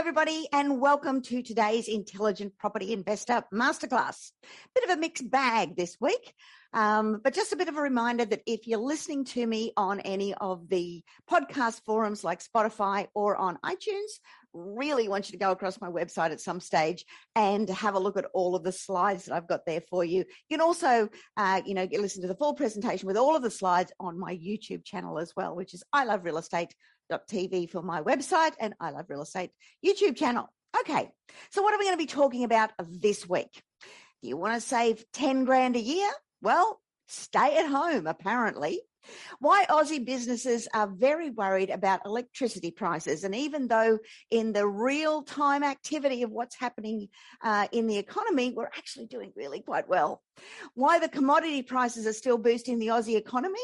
everybody, and welcome to today's Intelligent Property Investor Masterclass. Bit of a mixed bag this week, um, but just a bit of a reminder that if you're listening to me on any of the podcast forums like Spotify or on iTunes, really want you to go across my website at some stage and have a look at all of the slides that I've got there for you. You can also, uh, you know, listen to the full presentation with all of the slides on my YouTube channel as well, which is I Love Real Estate TV for my website and I Love Real Estate YouTube channel. Okay, so what are we going to be talking about this week? Do you want to save 10 grand a year? Well, stay at home, apparently. Why Aussie businesses are very worried about electricity prices. And even though in the real time activity of what's happening uh, in the economy, we're actually doing really quite well. Why the commodity prices are still boosting the Aussie economy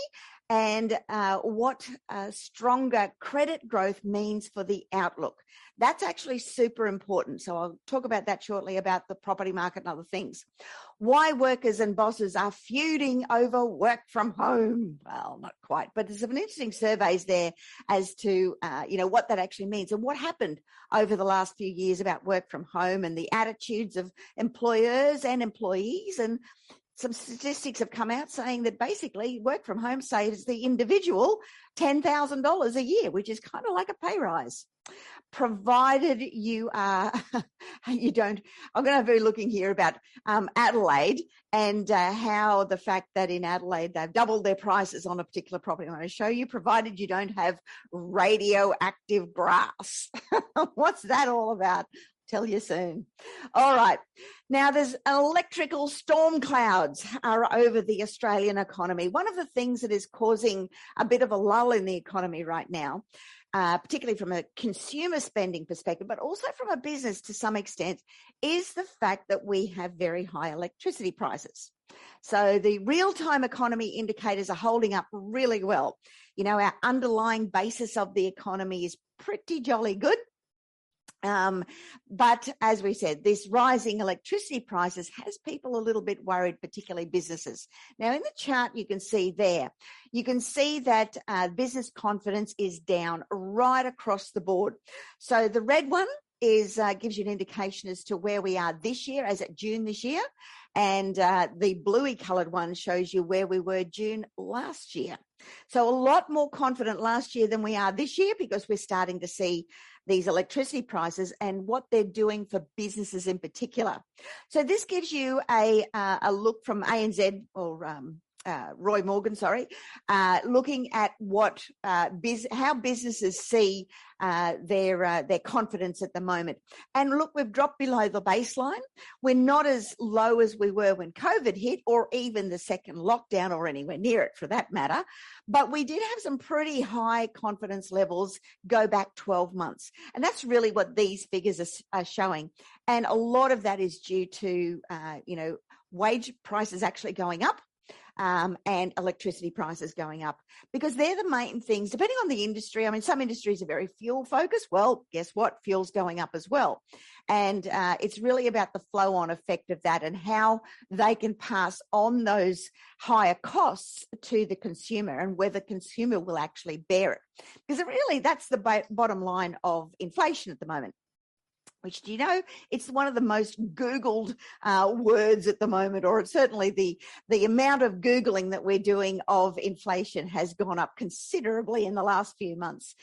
and uh, what uh, stronger credit growth means for the outlook. That's actually super important. So I'll talk about that shortly about the property market and other things. Why workers and bosses are feuding over work from home. Well, not quite, but there's some interesting surveys there as to, uh, you know, what that actually means and what happened over the last few years about work from home and the attitudes of employers and employees and some statistics have come out saying that basically work from home saves the individual $10,000 a year, which is kind of like a pay rise. Provided you are, you don't, I'm going to be looking here about um, Adelaide and uh, how the fact that in Adelaide they've doubled their prices on a particular property. I'm going to show you, provided you don't have radioactive brass. What's that all about? Tell you soon. All right. Now there's electrical storm clouds are over the Australian economy. One of the things that is causing a bit of a lull in the economy right now, uh, particularly from a consumer spending perspective, but also from a business to some extent, is the fact that we have very high electricity prices. So the real time economy indicators are holding up really well. You know, our underlying basis of the economy is pretty jolly good. Um, but as we said, this rising electricity prices has people a little bit worried, particularly businesses. Now, in the chart, you can see there, you can see that uh, business confidence is down right across the board. So the red one is uh, gives you an indication as to where we are this year, as at June this year, and uh, the bluey coloured one shows you where we were June last year. So a lot more confident last year than we are this year because we're starting to see these electricity prices and what they're doing for businesses in particular. So this gives you a uh, a look from ANZ or um, uh, Roy Morgan, sorry, uh, looking at what uh, biz, how businesses see uh, their uh, their confidence at the moment. And look, we've dropped below the baseline. We're not as low as we were when COVID hit, or even the second lockdown, or anywhere near it for that matter. But we did have some pretty high confidence levels go back 12 months, and that's really what these figures are, are showing. And a lot of that is due to uh, you know wage prices actually going up um, and electricity prices going up because they're the main things, depending on the industry. I mean, some industries are very fuel focused. Well, guess what? Fuel's going up as well. And uh, it's really about the flow on effect of that and how they can pass on those higher costs to the consumer and whether consumer will actually bear it. Because really, that's the bottom line of inflation at the moment which do you know it's one of the most googled uh, words at the moment or it's certainly the the amount of googling that we're doing of inflation has gone up considerably in the last few months.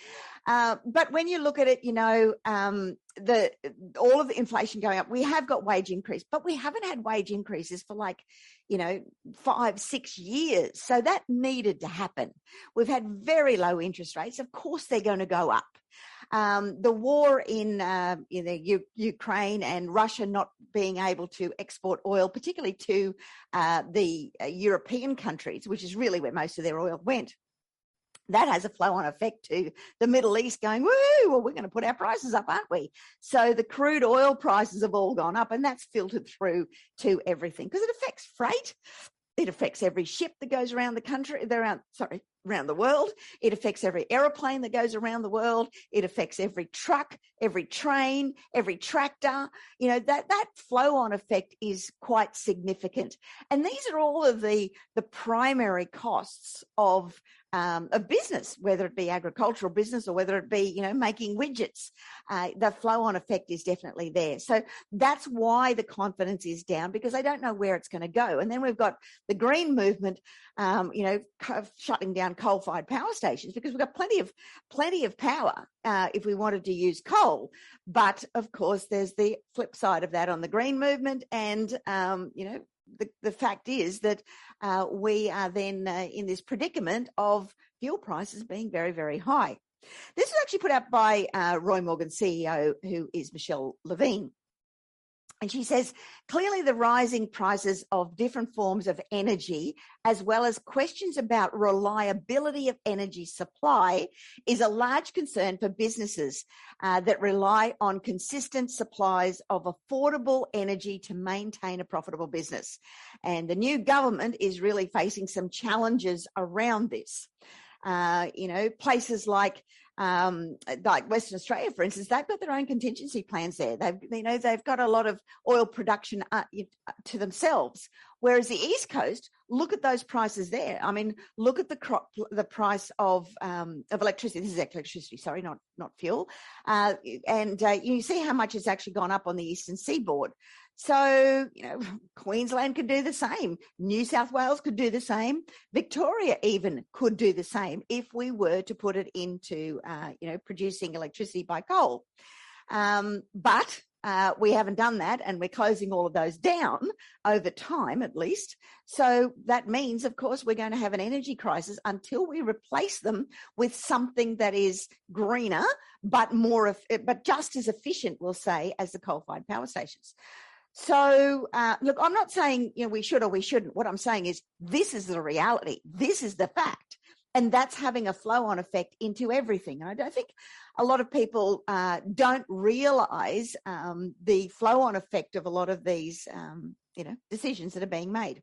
Uh, but when you look at it you know um, the all of the inflation going up we have got wage increase but we haven't had wage increases for like you know five six years. So that needed to happen. We've had very low interest rates. Of course they're going to go up um, the war in, uh, in the U- Ukraine and Russia not being able to export oil, particularly to uh, the uh, European countries, which is really where most of their oil went. That has a flow on effect to the Middle East going, woo, well, we're going to put our prices up, aren't we? So the crude oil prices have all gone up and that's filtered through to everything because it affects freight. It affects every ship that goes around the country, around, sorry, around the world. It affects every aeroplane that goes around the world. It affects every truck, every train, every tractor. You know, that, that flow on effect is quite significant. And these are all of the, the primary costs of um, business, whether it be agricultural business or whether it be, you know, making widgets. Uh, the flow on effect is definitely there. So that's why the confidence is down because they don't know where it's going to go. And then we've got the green movement, um, you know, shutting down coal fired power stations because we've got plenty of, plenty of power uh, if we wanted to use coal. But of course, there's the flip side of that on the green movement and, um, you know, the, the fact is that uh, we are then uh, in this predicament of fuel prices being very, very high. This was actually put out by uh, Roy Morgan CEO, who is Michele Levine. And she says, clearly the rising prices of different forms of energy, as well as questions about reliability of energy supply, is a large concern for businesses uh, that rely on consistent supplies of affordable energy to maintain a profitable business. And the new government is really facing some challenges around this. Uh, you know, places like um, like Western Australia, for instance, they've got their own contingency plans there. They've, you know, they've got a lot of oil production uh, to themselves. Whereas the East Coast, look at those prices there. I mean, look at the crop, the price of um, of electricity. This is electricity, sorry, not not fuel. Uh, and uh, you see how much it's actually gone up on the eastern seaboard. So, you know, Queensland could do the same. New South Wales could do the same. Victoria even could do the same if we were to put it into, uh, you know, producing electricity by coal. Um, but uh, we haven't done that and we're closing all of those down over time at least. So that means, of course, we're going to have an energy crisis until we replace them with something that is greener, but more, but just as efficient, we'll say, as the coal fired power stations. So, uh, look, I'm not saying you know we should or we shouldn't. What I'm saying is this is the reality. This is the fact, and that's having a flow-on effect into everything. And I don't think a lot of people uh, don't realise um, the flow-on effect of a lot of these, um, you know, decisions that are being made.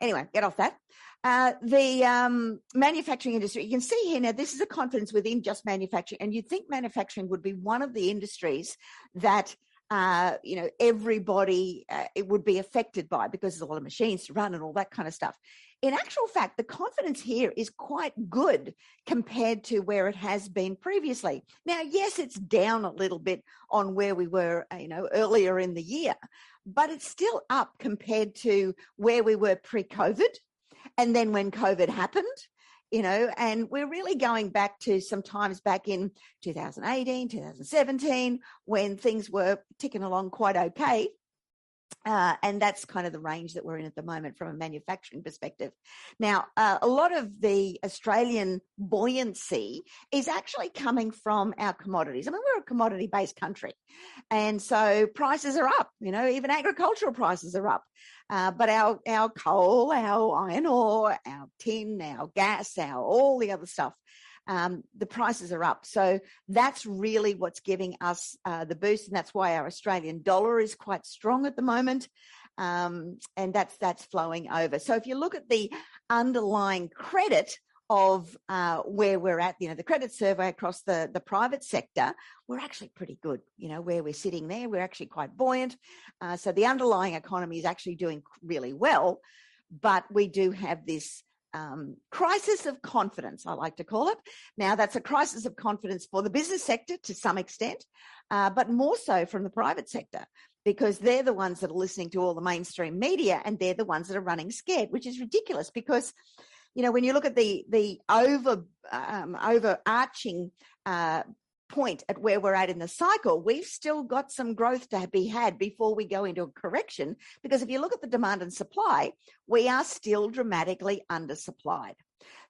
Anyway, get off that. Uh, the um, manufacturing industry, you can see here now, this is a confidence within just manufacturing, and you'd think manufacturing would be one of the industries that uh, you know, everybody uh, it would be affected by because there's a lot of machines to run and all that kind of stuff. In actual fact, the confidence here is quite good compared to where it has been previously. Now, yes, it's down a little bit on where we were, uh, you know, earlier in the year, but it's still up compared to where we were pre-COVID. And then when COVID happened, you know, and we're really going back to some times back in 2018, 2017, when things were ticking along quite okay. Uh, and that's kind of the range that we're in at the moment from a manufacturing perspective. Now, uh, a lot of the Australian buoyancy is actually coming from our commodities. I mean, we're a commodity based country. And so prices are up, you know, even agricultural prices are up. Uh, but our, our coal, our iron ore, our tin, our gas, our all the other stuff um, the prices are up. So that's really what's giving us uh, the boost, and that's why our Australian dollar is quite strong at the moment. Um, and that's that's flowing over. So if you look at the underlying credit of uh, where we're at, you know, the credit survey across the, the private sector, we're actually pretty good. You know, where we're sitting there, we're actually quite buoyant. Uh, so the underlying economy is actually doing really well, but we do have this um, crisis of confidence, I like to call it. Now, that's a crisis of confidence for the business sector to some extent, uh, but more so from the private sector because they're the ones that are listening to all the mainstream media and they're the ones that are running scared, which is ridiculous because you know when you look at the the over um, overarching uh, point at where we're at in the cycle, we've still got some growth to be had before we go into a correction. Because if you look at the demand and supply, we are still dramatically undersupplied.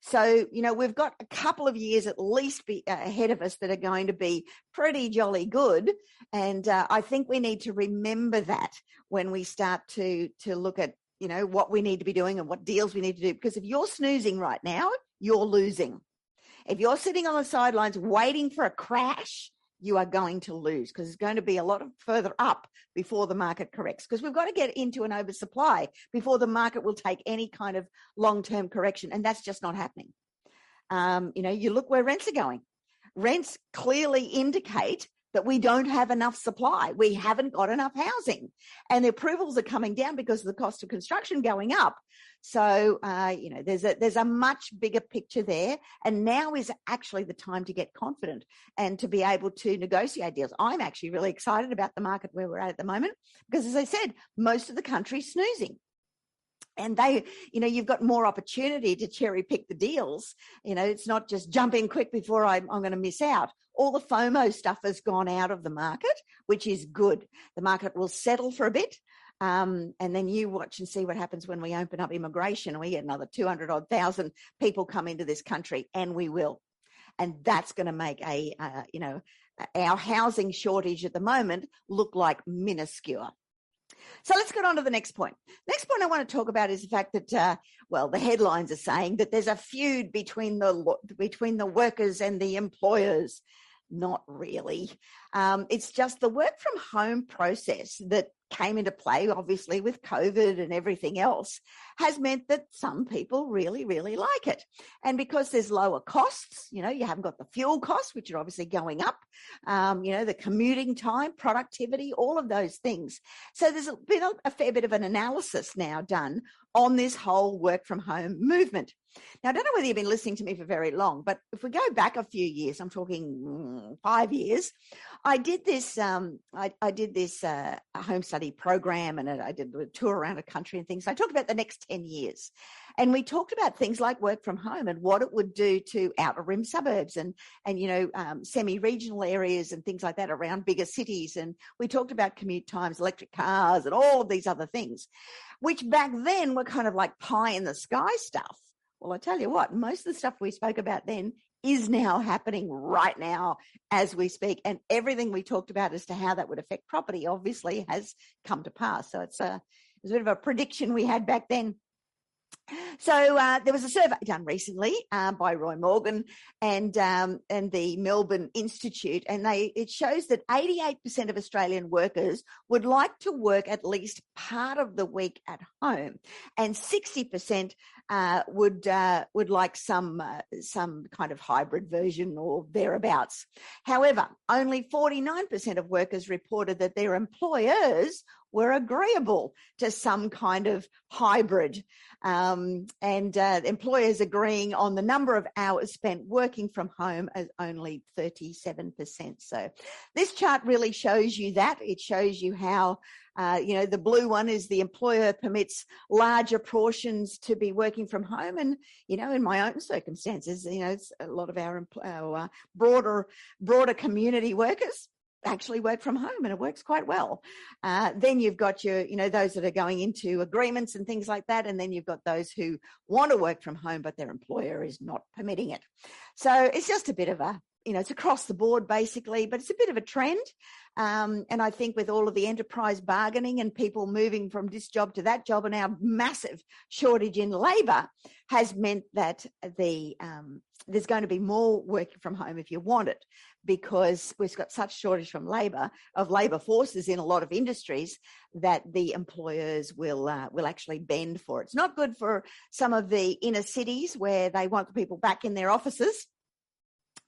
So, you know, we've got a couple of years at least be, uh, ahead of us that are going to be pretty jolly good. And uh, I think we need to remember that when we start to, to look at, you know, what we need to be doing and what deals we need to do. Because if you're snoozing right now, you're losing. If you're sitting on the sidelines waiting for a crash, you are going to lose because it's going to be a lot further up before the market corrects because we've got to get into an oversupply before the market will take any kind of long-term correction and that's just not happening Um, you know, you look where rents are going. Rents clearly indicate that we don't have enough supply. We haven't got enough housing and the approvals are coming down because of the cost of construction going up. So, uh, you know, there's a, there's a much bigger picture there. And now is actually the time to get confident and to be able to negotiate deals. I'm actually really excited about the market where we're at at the moment because as I said, most of the country's snoozing and they you know you've got more opportunity to cherry pick the deals you know it's not just jump in quick before i'm, I'm going to miss out all the fomo stuff has gone out of the market which is good the market will settle for a bit um, and then you watch and see what happens when we open up immigration and we get another 200 odd thousand people come into this country and we will and that's going to make a uh, you know our housing shortage at the moment look like minuscule so let's get on to the next point. Next point I want to talk about is the fact that, uh, well, the headlines are saying that there's a feud between the between the workers and the employers. Not really. Um, it's just the work from home process that came into play, obviously, with COVID and everything else, has meant that some people really, really like it. And because there's lower costs, you know, you haven't got the fuel costs, which are obviously going up, um, you know, the commuting time, productivity, all of those things. So there's been a, a fair bit of an analysis now done on this whole work from home movement. Now, I don't know whether you've been listening to me for very long, but if we go back a few years, I'm talking mm, five years, I did this. Um, I, I, did this uh, home study program, and I did a tour around the country and things. I talked about the next ten years, and we talked about things like work from home and what it would do to outer rim suburbs and and you know um, semi-regional areas and things like that around bigger cities. And we talked about commute times, electric cars, and all of these other things, which back then were kind of like pie in the sky stuff. Well, I tell you what, most of the stuff we spoke about then is now happening right now as we speak. And everything we talked about as to how that would affect property obviously has come to pass. So it's a, it's a bit of a prediction we had back then. So uh, there was a survey done recently uh, by Roy Morgan and um, and the Melbourne Institute, and they it shows that 88% of Australian workers would like to work at least part of the week at home, and 60% uh, would uh, would like some uh, some kind of hybrid version or thereabouts. However, only 49% of workers reported that their employers were agreeable to some kind of hybrid. Um, and uh, employers agreeing on the number of hours spent working from home as only 37%. So this chart really shows you that. It shows you how uh, you know, the blue one is the employer permits larger portions to be working from home. And, you know, in my own circumstances, you know, a lot of our, our uh, broader, broader community workers actually work from home and it works quite well. Uh, then you've got your, you know, those that are going into agreements and things like that. And then you've got those who want to work from home, but their employer is not permitting it. So it's just a bit of a, you know, it's across the board basically, but it's a bit of a trend. Um, and I think with all of the enterprise bargaining and people moving from this job to that job and our massive shortage in labour has meant that the um, there's going to be more working from home if you want it because we've got such shortage from labour of labour forces in a lot of industries that the employers will uh, will actually bend for it. It's not good for some of the inner cities where they want the people back in their offices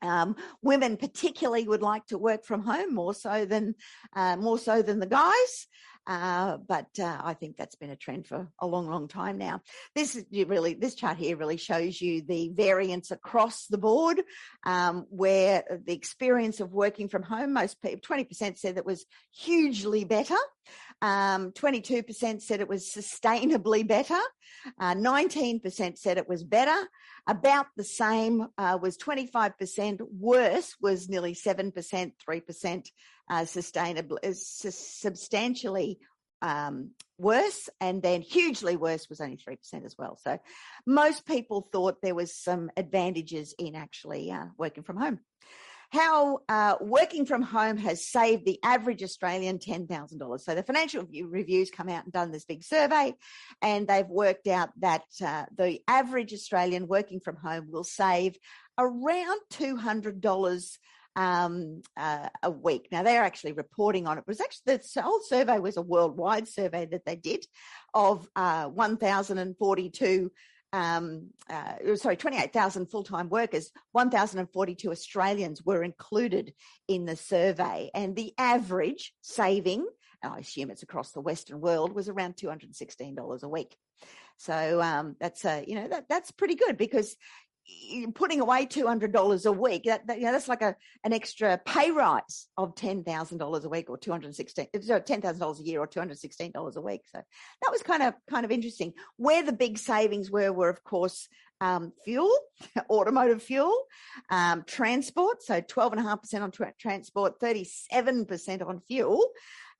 um, women particularly would like to work from home more so than uh, more so than the guys. Uh, but uh, I think that's been a trend for a long, long time now. This really, this chart here really shows you the variance across the board, um, where the experience of working from home, most people, 20% said that was hugely better. Um, 22% said it was sustainably better. Uh, 19% said it was better. About the same uh, was 25%. Worse was nearly 7%, 3% uh, sustainably, uh, substantially um, worse, and then hugely worse was only 3% as well. So most people thought there was some advantages in actually uh, working from home how uh, working from home has saved the average Australian $10,000. So the financial reviews come out and done this big survey, and they've worked out that uh, the average Australian working from home will save around $200 um, uh, a week. Now they're actually reporting on it. it. was actually the whole survey was a worldwide survey that they did of uh, 1,042 um, uh, sorry, 28,000 full-time workers, 1,042 Australians were included in the survey and the average saving, I assume it's across the Western world, was around $216 a week. So um, that's a, you know, that, that's pretty good because putting away two hundred dollars a week that, that, you know that's like a an extra pay rise of ten thousand dollars a week or two hundred sixteen so ten thousand dollars a year or two hundred sixteen dollars a week. So that was kind of kind of interesting. Where the big savings were were of course um, fuel, automotive fuel, um, transport. So twelve and a half percent on tra- transport, thirty seven percent on fuel.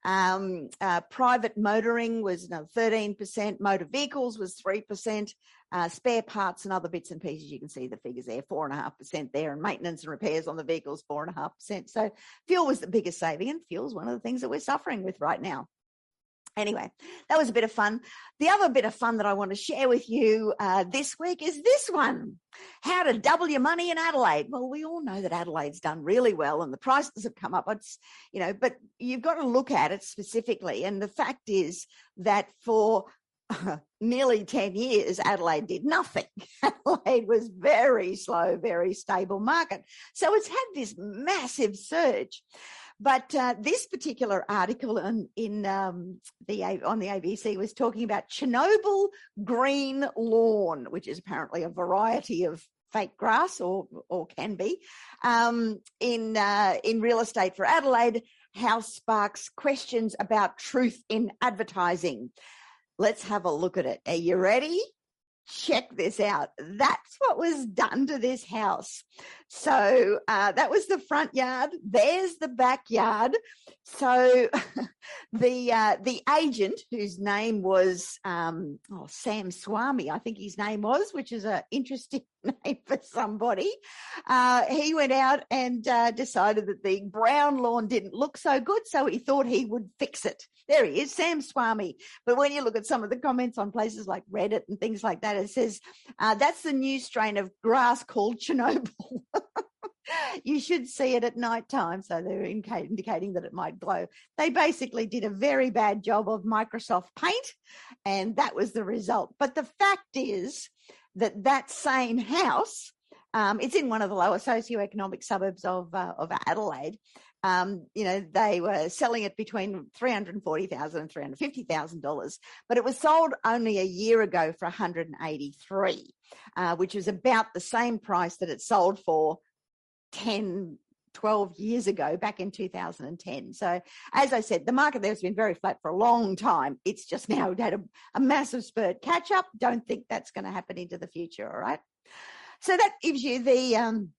Um, uh, private motoring was another 13%, motor vehicles was 3%, uh, spare parts and other bits and pieces, you can see the figures there, 4.5% there, and maintenance and repairs on the vehicles, 4.5%. So fuel was the biggest saving, and fuel is one of the things that we're suffering with right now. Anyway, that was a bit of fun. The other bit of fun that I want to share with you uh, this week is this one how to double your money in Adelaide. Well, we all know that Adelaide's done really well and the prices have come up. It's, you know, but you've got to look at it specifically. And the fact is that for nearly 10 years, Adelaide did nothing. Adelaide was very slow, very stable market. So it's had this massive surge. But uh, this particular article in, in um, the on the ABC was talking about Chernobyl green lawn, which is apparently a variety of fake grass, or or can be, um, in uh, in real estate for Adelaide. House sparks questions about truth in advertising. Let's have a look at it. Are you ready? check this out. That's what was done to this house. So uh, that was the front yard. There's the backyard. So the uh, the agent, whose name was um, oh, Sam Swami, I think his name was, which is an interesting name for somebody. Uh, he went out and uh, decided that the brown lawn didn't look so good, so he thought he would fix it. There he is, Sam Swami. But when you look at some of the comments on places like Reddit and things like that, it says uh, that's the new strain of grass called Chernobyl. you should see it at night time. So they're indicating that it might glow. They basically did a very bad job of Microsoft Paint, and that was the result. But the fact is that that same house, um, it's in one of the lower socioeconomic suburbs of uh, of Adelaide. Um, you know, they were selling it between $340,000 and $350,000, but it was sold only a year ago for 183, uh, which was about the same price that it sold for 10, 12 years ago, back in 2010. So, as I said, the market there has been very flat for a long time. It's just now had a, a massive spurt catch up. Don't think that's going to happen into the future. All right. So that gives you the um,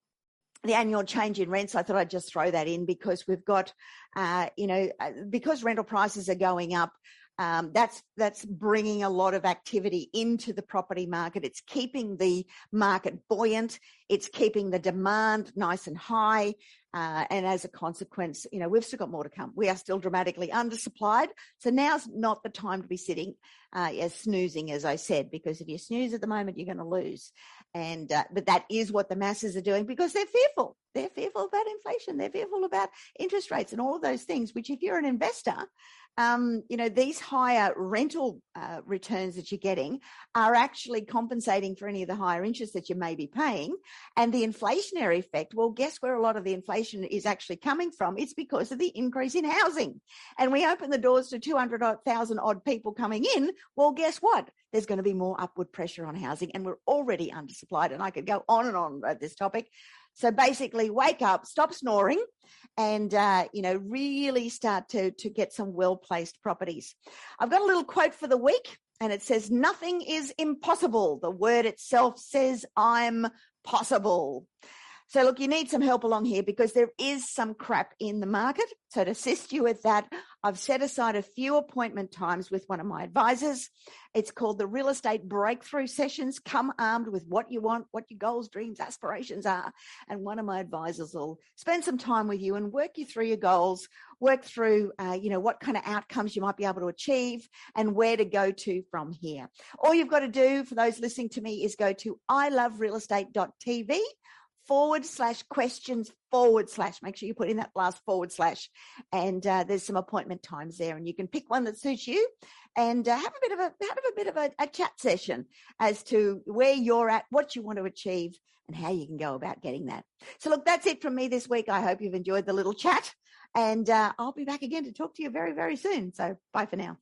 the annual change in rents. I thought I'd just throw that in because we've got, uh, you know, uh, because rental prices are going up. Um, that's that's bringing a lot of activity into the property market. It's keeping the market buoyant. It's keeping the demand nice and high. Uh, and as a consequence, you know, we've still got more to come. We are still dramatically undersupplied. So now's not the time to be sitting uh, as snoozing, as I said, because if you snooze at the moment, you're going to lose. And uh, but that is what the masses are doing because they're fearful. They're fearful about inflation. They're fearful about interest rates and all of those things. Which, if you're an investor, um, you know, these higher rental uh, returns that you're getting are actually compensating for any of the higher interest that you may be paying. And the inflationary effect, well, guess where a lot of the inflation is actually coming from? It's because of the increase in housing. And we open the doors to 200,000 odd people coming in. Well, guess what? There's going to be more upward pressure on housing, and we're already undersupplied. And I could go on and on about this topic. So basically, wake up, stop snoring, and uh, you know really start to to get some well placed properties. I've got a little quote for the week, and it says, "Nothing is impossible. The word itself says I'm possible." So, look, you need some help along here because there is some crap in the market. So, to assist you with that, I've set aside a few appointment times with one of my advisors. It's called the Real Estate Breakthrough Sessions. Come armed with what you want, what your goals, dreams, aspirations are. And one of my advisors will spend some time with you and work you through your goals, work through, uh, you know, what kind of outcomes you might be able to achieve and where to go to from here. All you've got to do for those listening to me is go to iloverealestate.tv forward slash questions forward slash. Make sure you put in that last forward slash. And uh, there's some appointment times there, and you can pick one that suits you and uh, have a bit of a have a bit of a, a chat session as to where you're at, what you want to achieve, and how you can go about getting that. So, look, that's it from me this week. I hope you've enjoyed the little chat, and uh, I'll be back again to talk to you very, very soon. So, bye for now.